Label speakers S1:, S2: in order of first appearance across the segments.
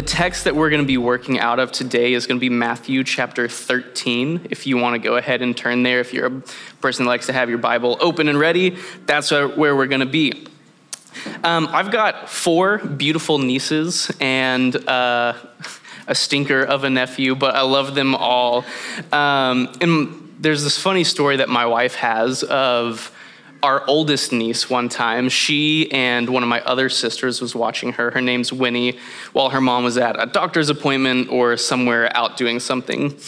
S1: the text that we're going to be working out of today is going to be Matthew chapter 13. If you want to go ahead and turn there, if you're a person that likes to have your Bible open and ready, that's where we're going to be. Um, I've got four beautiful nieces and uh, a stinker of a nephew, but I love them all. Um, and there's this funny story that my wife has of our oldest niece one time she and one of my other sisters was watching her. Her name's winnie while her mom was at a doctor's appointment or somewhere out doing something.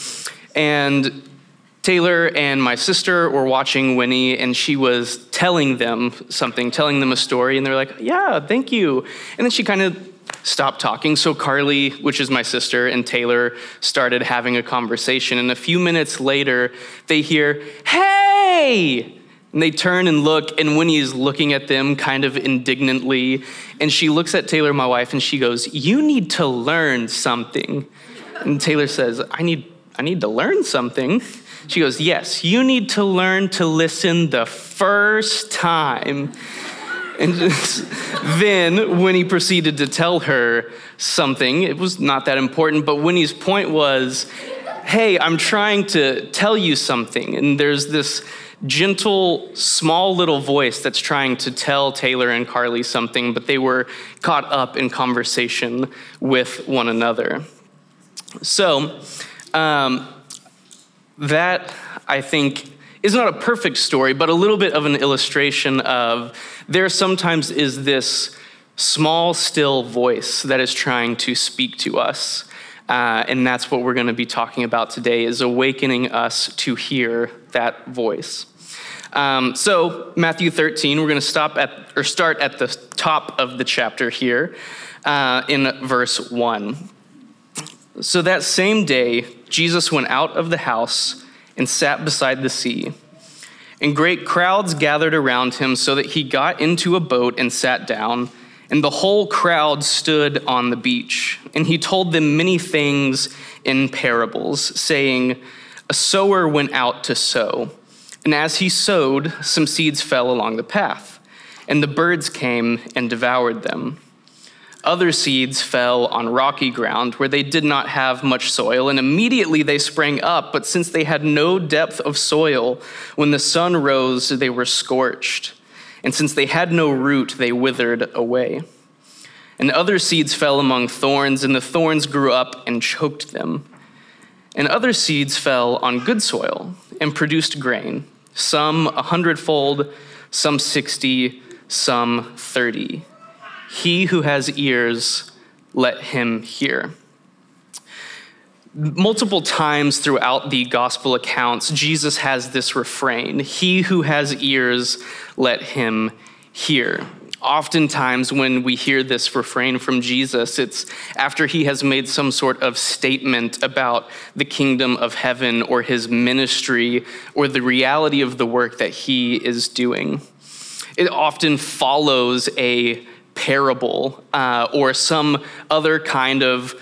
S1: And taylor and my sister were watching winnie and she was telling them something telling them a story and they're like yeah thank you. And then she kind of stopped talking. So carly which is my sister and taylor started having a conversation and a few minutes later they hear hey and they turn and look, and Winnie is looking at them kind of indignantly. And she looks at Taylor, my wife, and she goes, You need to learn something. And Taylor says, I need, I need to learn something. She goes, Yes, you need to learn to listen the first time. And then Winnie proceeded to tell her something. It was not that important, but Winnie's point was, Hey, I'm trying to tell you something. And there's this gentle, small little voice that's trying to tell Taylor and Carly something, but they were caught up in conversation with one another. So, um, that I think is not a perfect story, but a little bit of an illustration of there sometimes is this small, still voice that is trying to speak to us. Uh, and that's what we're going to be talking about today is awakening us to hear that voice um, so, Matthew 13, we're going to stop at or start at the top of the chapter here uh, in verse 1. So, that same day, Jesus went out of the house and sat beside the sea. And great crowds gathered around him so that he got into a boat and sat down. And the whole crowd stood on the beach. And he told them many things in parables, saying, A sower went out to sow. And as he sowed, some seeds fell along the path, and the birds came and devoured them. Other seeds fell on rocky ground where they did not have much soil, and immediately they sprang up. But since they had no depth of soil, when the sun rose, they were scorched. And since they had no root, they withered away. And other seeds fell among thorns, and the thorns grew up and choked them. And other seeds fell on good soil and produced grain some a hundredfold, some 60, some 30. He who has ears, let him hear. Multiple times throughout the gospel accounts, Jesus has this refrain He who has ears, let him hear oftentimes when we hear this refrain from Jesus, it's after he has made some sort of statement about the kingdom of heaven or his ministry or the reality of the work that he is doing. It often follows a parable uh, or some other kind of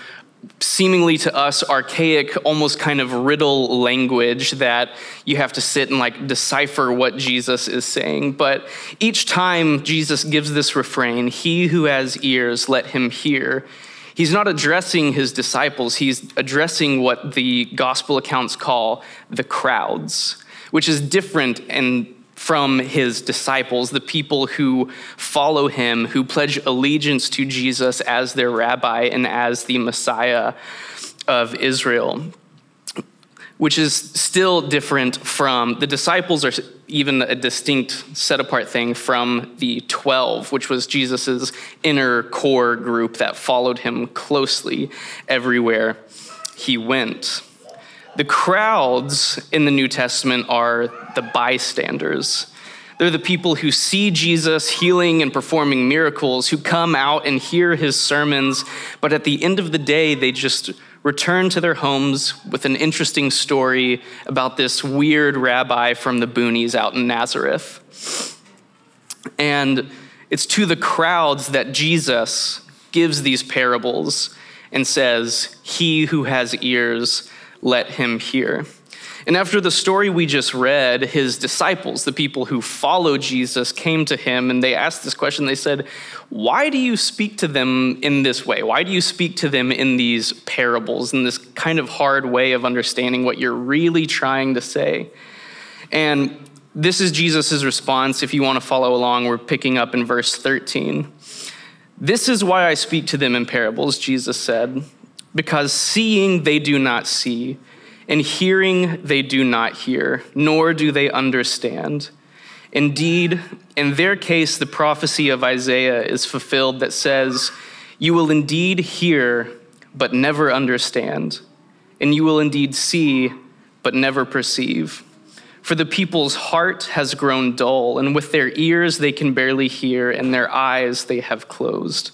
S1: seemingly to us archaic, almost kind of riddle language that you have to sit and like decipher what Jesus is saying. But each time Jesus gives this refrain, He who has ears, let him hear. He's not addressing his disciples, he's addressing what the gospel accounts call the crowds, which is different and from his disciples, the people who follow him, who pledge allegiance to Jesus as their rabbi and as the Messiah of Israel, which is still different from the disciples, are even a distinct set apart thing from the 12, which was Jesus' inner core group that followed him closely everywhere he went. The crowds in the New Testament are the bystanders. They're the people who see Jesus healing and performing miracles, who come out and hear his sermons, but at the end of the day, they just return to their homes with an interesting story about this weird rabbi from the boonies out in Nazareth. And it's to the crowds that Jesus gives these parables and says, He who has ears, let him hear. And after the story we just read, his disciples, the people who followed Jesus, came to him and they asked this question. They said, Why do you speak to them in this way? Why do you speak to them in these parables, in this kind of hard way of understanding what you're really trying to say? And this is Jesus' response. If you want to follow along, we're picking up in verse 13. This is why I speak to them in parables, Jesus said, because seeing they do not see and hearing they do not hear, nor do they understand. Indeed, in their case, the prophecy of Isaiah is fulfilled that says, You will indeed hear, but never understand, and you will indeed see, but never perceive. For the people's heart has grown dull, and with their ears they can barely hear, and their eyes they have closed,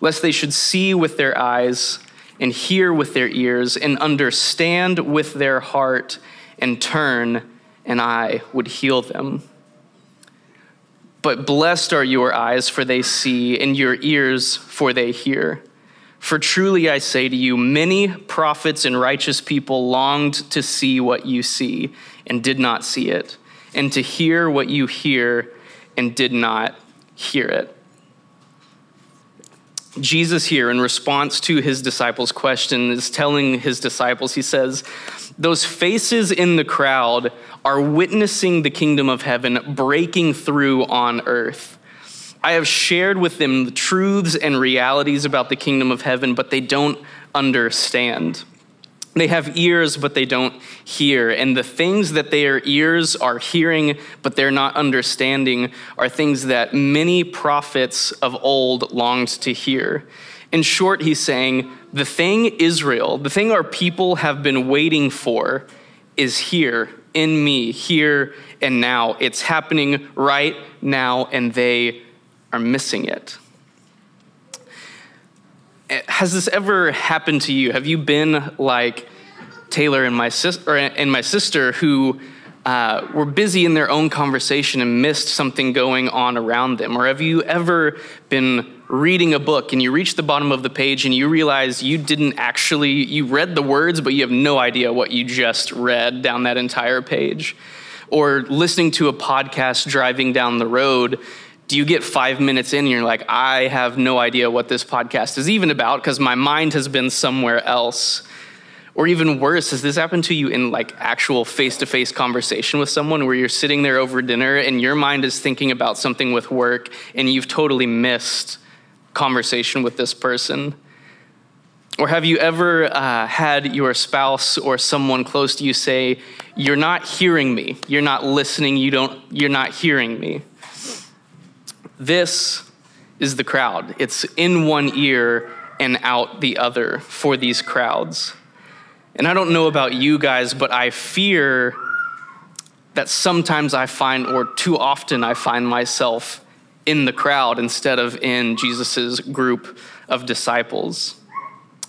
S1: lest they should see with their eyes and hear with their ears and understand with their heart and turn, and I would heal them. But blessed are your eyes, for they see, and your ears, for they hear. For truly I say to you, many prophets and righteous people longed to see what you see and did not see it, and to hear what you hear and did not hear it. Jesus, here, in response to his disciples' question, is telling his disciples, he says, Those faces in the crowd are witnessing the kingdom of heaven breaking through on earth. I have shared with them the truths and realities about the kingdom of heaven, but they don't understand. They have ears, but they don't hear. And the things that their ears are hearing, but they're not understanding, are things that many prophets of old longed to hear. In short, he's saying, the thing Israel, the thing our people have been waiting for, is here in me, here and now. It's happening right now, and they are missing it. Has this ever happened to you? Have you been like Taylor and my, and my sister who uh, were busy in their own conversation and missed something going on around them? Or have you ever been reading a book and you reach the bottom of the page and you realize you didn't actually, you read the words, but you have no idea what you just read down that entire page? Or listening to a podcast driving down the road do you get five minutes in and you're like, I have no idea what this podcast is even about because my mind has been somewhere else? Or even worse, has this happened to you in like actual face to face conversation with someone where you're sitting there over dinner and your mind is thinking about something with work and you've totally missed conversation with this person? Or have you ever uh, had your spouse or someone close to you say, You're not hearing me, you're not listening, you don't, you're not hearing me? This is the crowd. It's in one ear and out the other for these crowds. And I don't know about you guys, but I fear that sometimes I find, or too often I find myself in the crowd instead of in Jesus' group of disciples,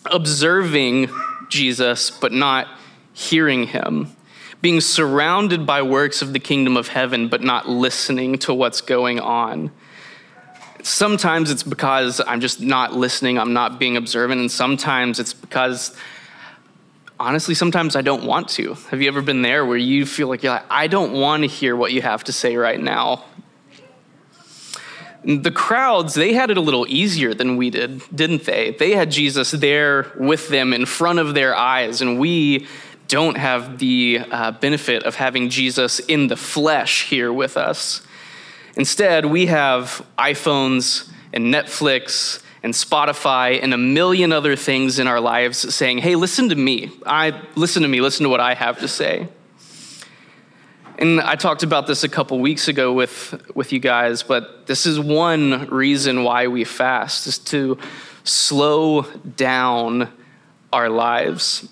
S1: observing Jesus, but not hearing him, being surrounded by works of the kingdom of heaven, but not listening to what's going on. Sometimes it's because I'm just not listening, I'm not being observant, and sometimes it's because honestly, sometimes I don't want to. Have you ever been there where you feel like, you're like I don't want to hear what you have to say right now? The crowds, they had it a little easier than we did, didn't they? They had Jesus there with them in front of their eyes, and we don't have the uh, benefit of having Jesus in the flesh here with us. Instead, we have iPhones and Netflix and Spotify and a million other things in our lives saying, hey, listen to me. I listen to me, listen to what I have to say. And I talked about this a couple weeks ago with, with you guys, but this is one reason why we fast is to slow down our lives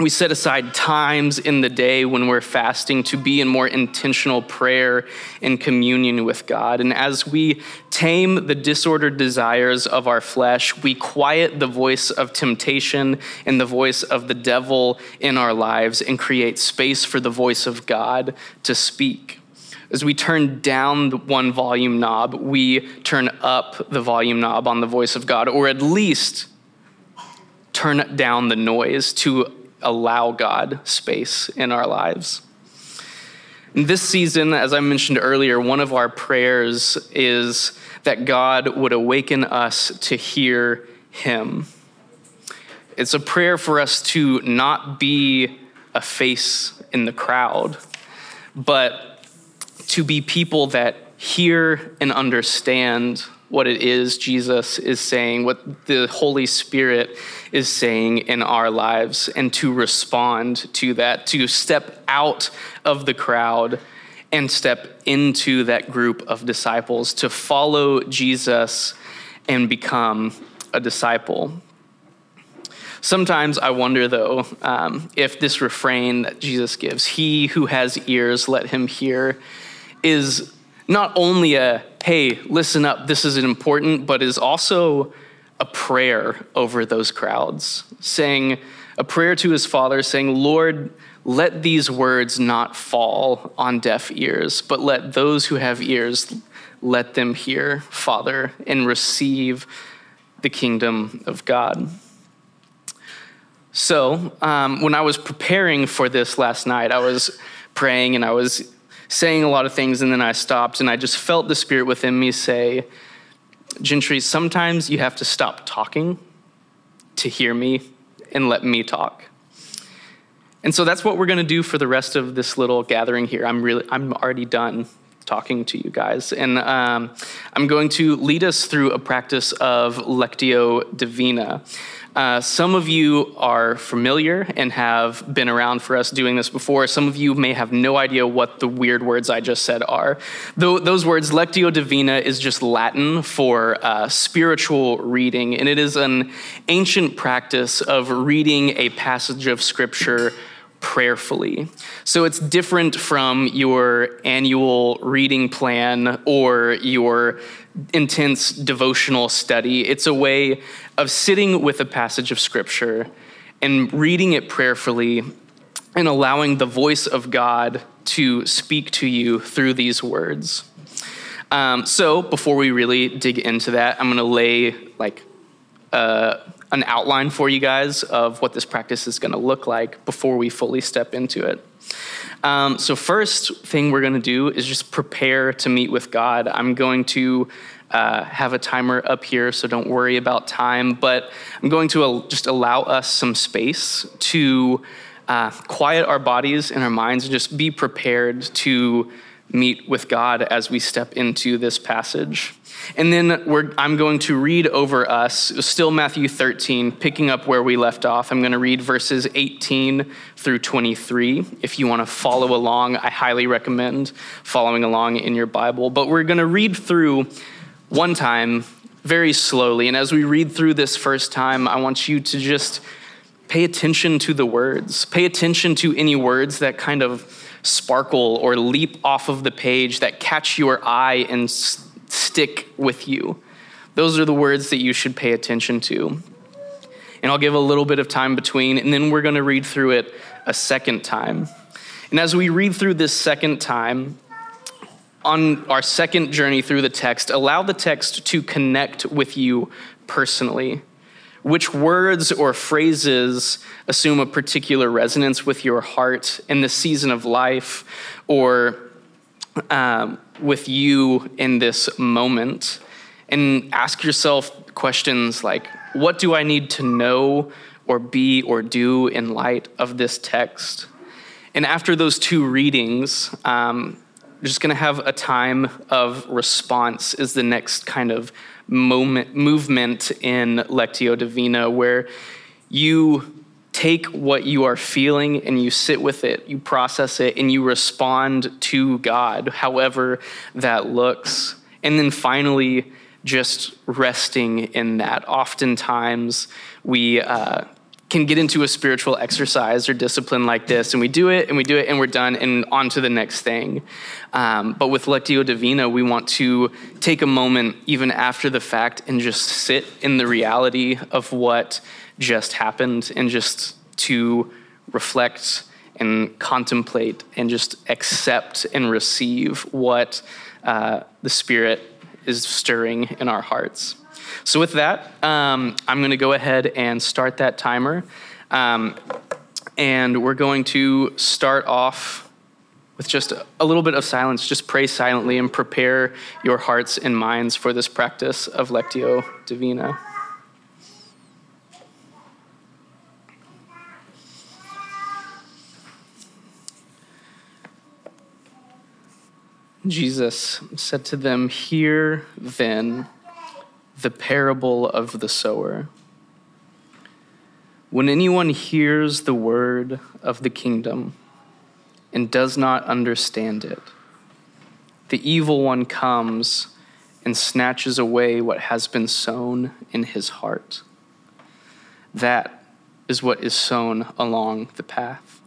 S1: we set aside times in the day when we're fasting to be in more intentional prayer and communion with God. And as we tame the disordered desires of our flesh, we quiet the voice of temptation and the voice of the devil in our lives and create space for the voice of God to speak. As we turn down the one volume knob, we turn up the volume knob on the voice of God, or at least turn down the noise to allow God space in our lives. In this season, as I mentioned earlier, one of our prayers is that God would awaken us to hear Him. It's a prayer for us to not be a face in the crowd, but to be people that hear and understand what it is Jesus is saying, what the Holy Spirit is saying in our lives, and to respond to that, to step out of the crowd and step into that group of disciples, to follow Jesus and become a disciple. Sometimes I wonder, though, um, if this refrain that Jesus gives, He who has ears, let him hear, is not only a, hey, listen up, this is important, but is also a prayer over those crowds, saying, a prayer to his father, saying, Lord, let these words not fall on deaf ears, but let those who have ears let them hear, Father, and receive the kingdom of God. So, um, when I was preparing for this last night, I was praying and I was saying a lot of things, and then I stopped and I just felt the Spirit within me say, Gentry, sometimes you have to stop talking to hear me and let me talk. And so that's what we're going to do for the rest of this little gathering here. I'm really, I'm already done talking to you guys. And um, I'm going to lead us through a practice of Lectio Divina. Uh, some of you are familiar and have been around for us doing this before. Some of you may have no idea what the weird words I just said are. Though those words, Lectio Divina, is just Latin for uh, spiritual reading, and it is an ancient practice of reading a passage of Scripture prayerfully. So it's different from your annual reading plan or your intense devotional study. It's a way of sitting with a passage of scripture and reading it prayerfully and allowing the voice of God to speak to you through these words. Um, so before we really dig into that, I'm going to lay like uh, an outline for you guys of what this practice is going to look like before we fully step into it. Um, so, first thing we're going to do is just prepare to meet with God. I'm going to uh, have a timer up here, so don't worry about time, but I'm going to uh, just allow us some space to uh, quiet our bodies and our minds and just be prepared to meet with God as we step into this passage. And then I'm going to read over us, still Matthew 13, picking up where we left off. I'm going to read verses 18 through 23. If you want to follow along, I highly recommend following along in your Bible. But we're going to read through one time very slowly. And as we read through this first time, I want you to just pay attention to the words, pay attention to any words that kind of sparkle or leap off of the page that catch your eye and stick with you. Those are the words that you should pay attention to. And I'll give a little bit of time between, and then we're going to read through it a second time. And as we read through this second time, on our second journey through the text, allow the text to connect with you personally. Which words or phrases assume a particular resonance with your heart in the season of life or um, with you in this moment? And ask yourself questions like what do I need to know or be or do in light of this text? And after those two readings, um, just going to have a time of response, is the next kind of moment, movement in Lectio Divina where you take what you are feeling and you sit with it, you process it, and you respond to God, however that looks. And then finally, just resting in that. Oftentimes, we uh, can get into a spiritual exercise or discipline like this, and we do it, and we do it, and we're done, and on to the next thing. Um, but with Lectio Divina, we want to take a moment, even after the fact, and just sit in the reality of what just happened, and just to reflect and contemplate and just accept and receive what uh, the Spirit is stirring in our hearts. So, with that, um, I'm going to go ahead and start that timer. Um, And we're going to start off with just a little bit of silence. Just pray silently and prepare your hearts and minds for this practice of Lectio Divina. Jesus said to them, Hear then the parable of the sower. When anyone hears the word of the kingdom and does not understand it, the evil one comes and snatches away what has been sown in his heart. That is what is sown along the path.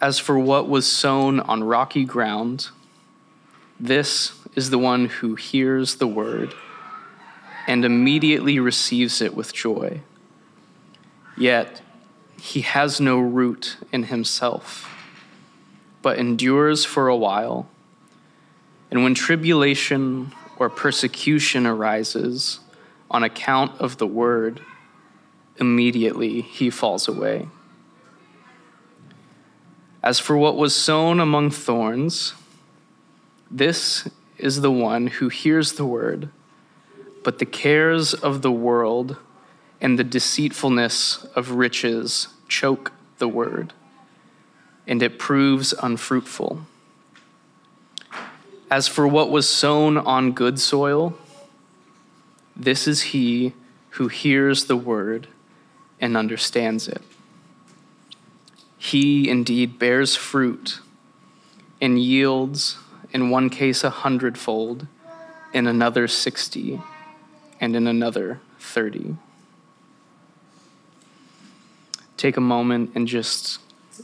S1: As for what was sown on rocky ground, this is the one who hears the word and immediately receives it with joy. Yet he has no root in himself, but endures for a while. And when tribulation or persecution arises on account of the word, immediately he falls away. As for what was sown among thorns, this is the one who hears the word but the cares of the world and the deceitfulness of riches choke the word, and it proves unfruitful. As for what was sown on good soil, this is he who hears the word and understands it. He indeed bears fruit and yields, in one case a hundredfold, in another sixty and in another 30. Take a moment and just,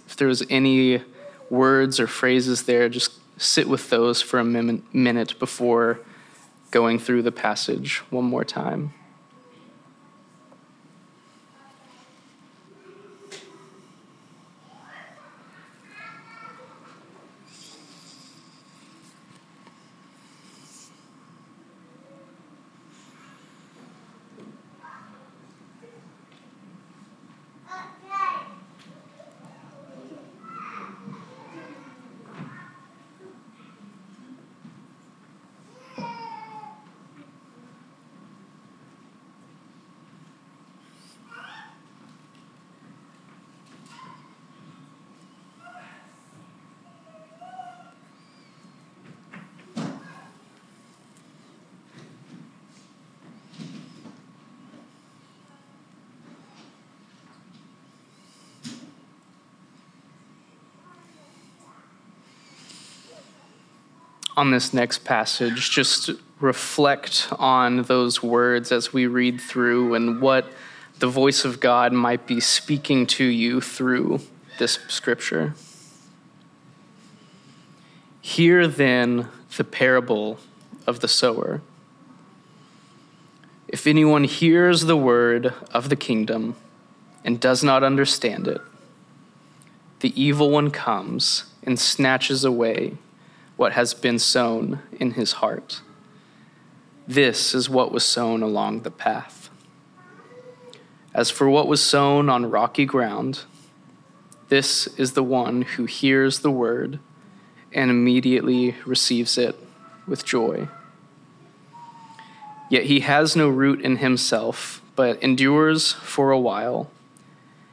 S1: if there's any words or phrases there, just sit with those for a minute before going through the passage one more time. On this next passage, just reflect on those words as we read through and what the voice of God might be speaking to you through this scripture. Hear then the parable of the sower. If anyone hears the word of the kingdom and does not understand it, the evil one comes and snatches away what has been sown in his heart. This is what was sown along the path. As for what was sown on rocky ground, this is the one who hears the word and immediately receives it with joy. Yet he has no root in himself, but endures for a while.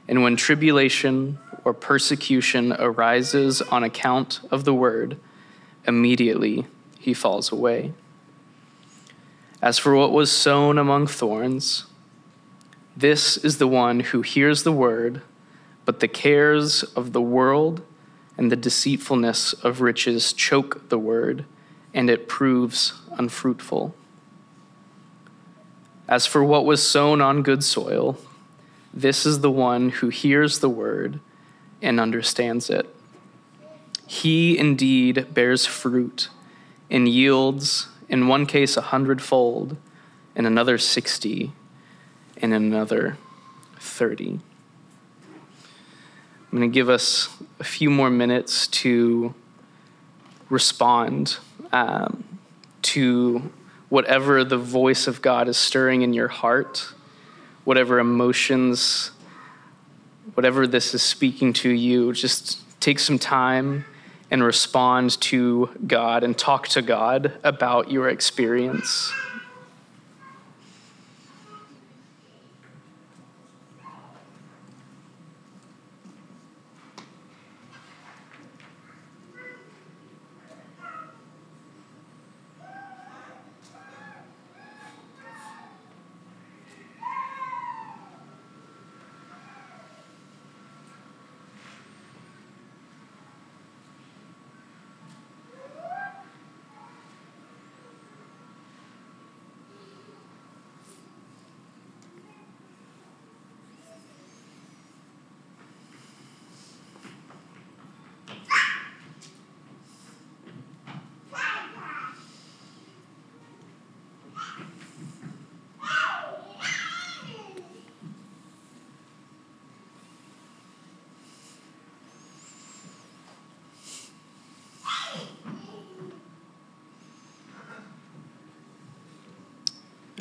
S1: And when tribulation or persecution arises on account of the word, immediately he falls away. As for what was sown among thorns, this is the one who hears the word, but the cares of the world and the deceitfulness of riches choke the word, and it proves unfruitful. As for what was sown on good soil, this is the one who hears the word and understands it he indeed bears fruit and yields, in one case, a hundredfold, in another, sixty, and in another, thirty. I'm going to give us a few more minutes to respond um, to whatever the voice of God is stirring in your heart, whatever emotions whatever this is speaking to you, just take some time and respond to God and talk to God about your experience.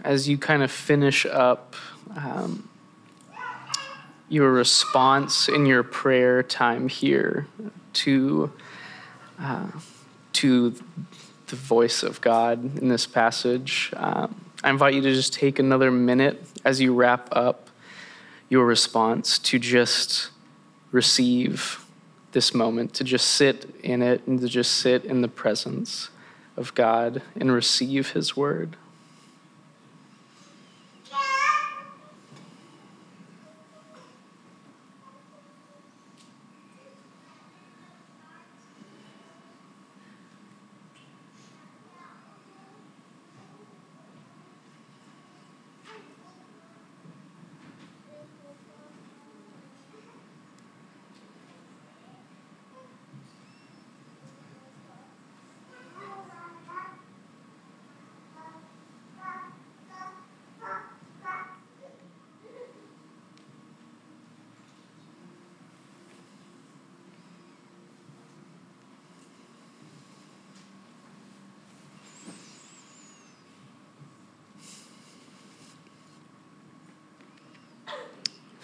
S1: As you kind of finish up um, your response in your prayer time here to uh, to the voice of God in this passage, um, I invite you to just take another minute as you wrap up your response to just receive this moment, to just sit in it and to just sit in the presence of God and receive His word.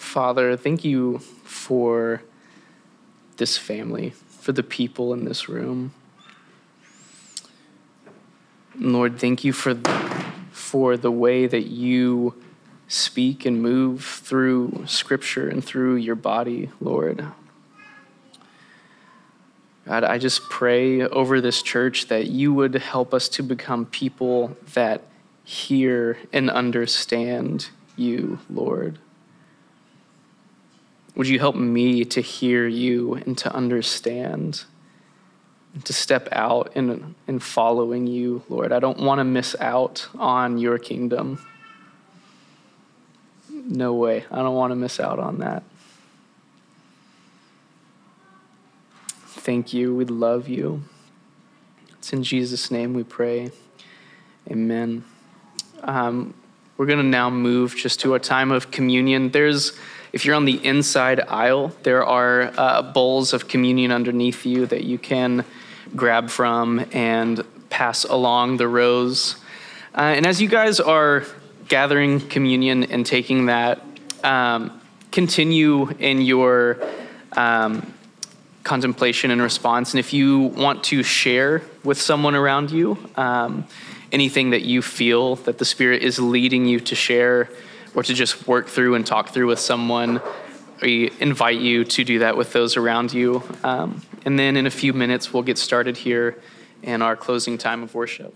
S1: Father, thank you for this family, for the people in this room. Lord, thank you for, for the way that you speak and move through Scripture and through your body, Lord. God, I just pray over this church that you would help us to become people that hear and understand you, Lord. Would you help me to hear you and to understand, and to step out in, in following you, Lord? I don't want to miss out on your kingdom. No way. I don't want to miss out on that. Thank you. We love you. It's in Jesus' name we pray. Amen. Um, we're going to now move just to a time of communion. There's if you're on the inside aisle, there are uh, bowls of communion underneath you that you can grab from and pass along the rows. Uh, and as you guys are gathering communion and taking that, um, continue in your um, contemplation and response. And if you want to share with someone around you um, anything that you feel that the Spirit is leading you to share, or to just work through and talk through with someone, we invite you to do that with those around you. Um, and then in a few minutes, we'll get started here in our closing time of worship.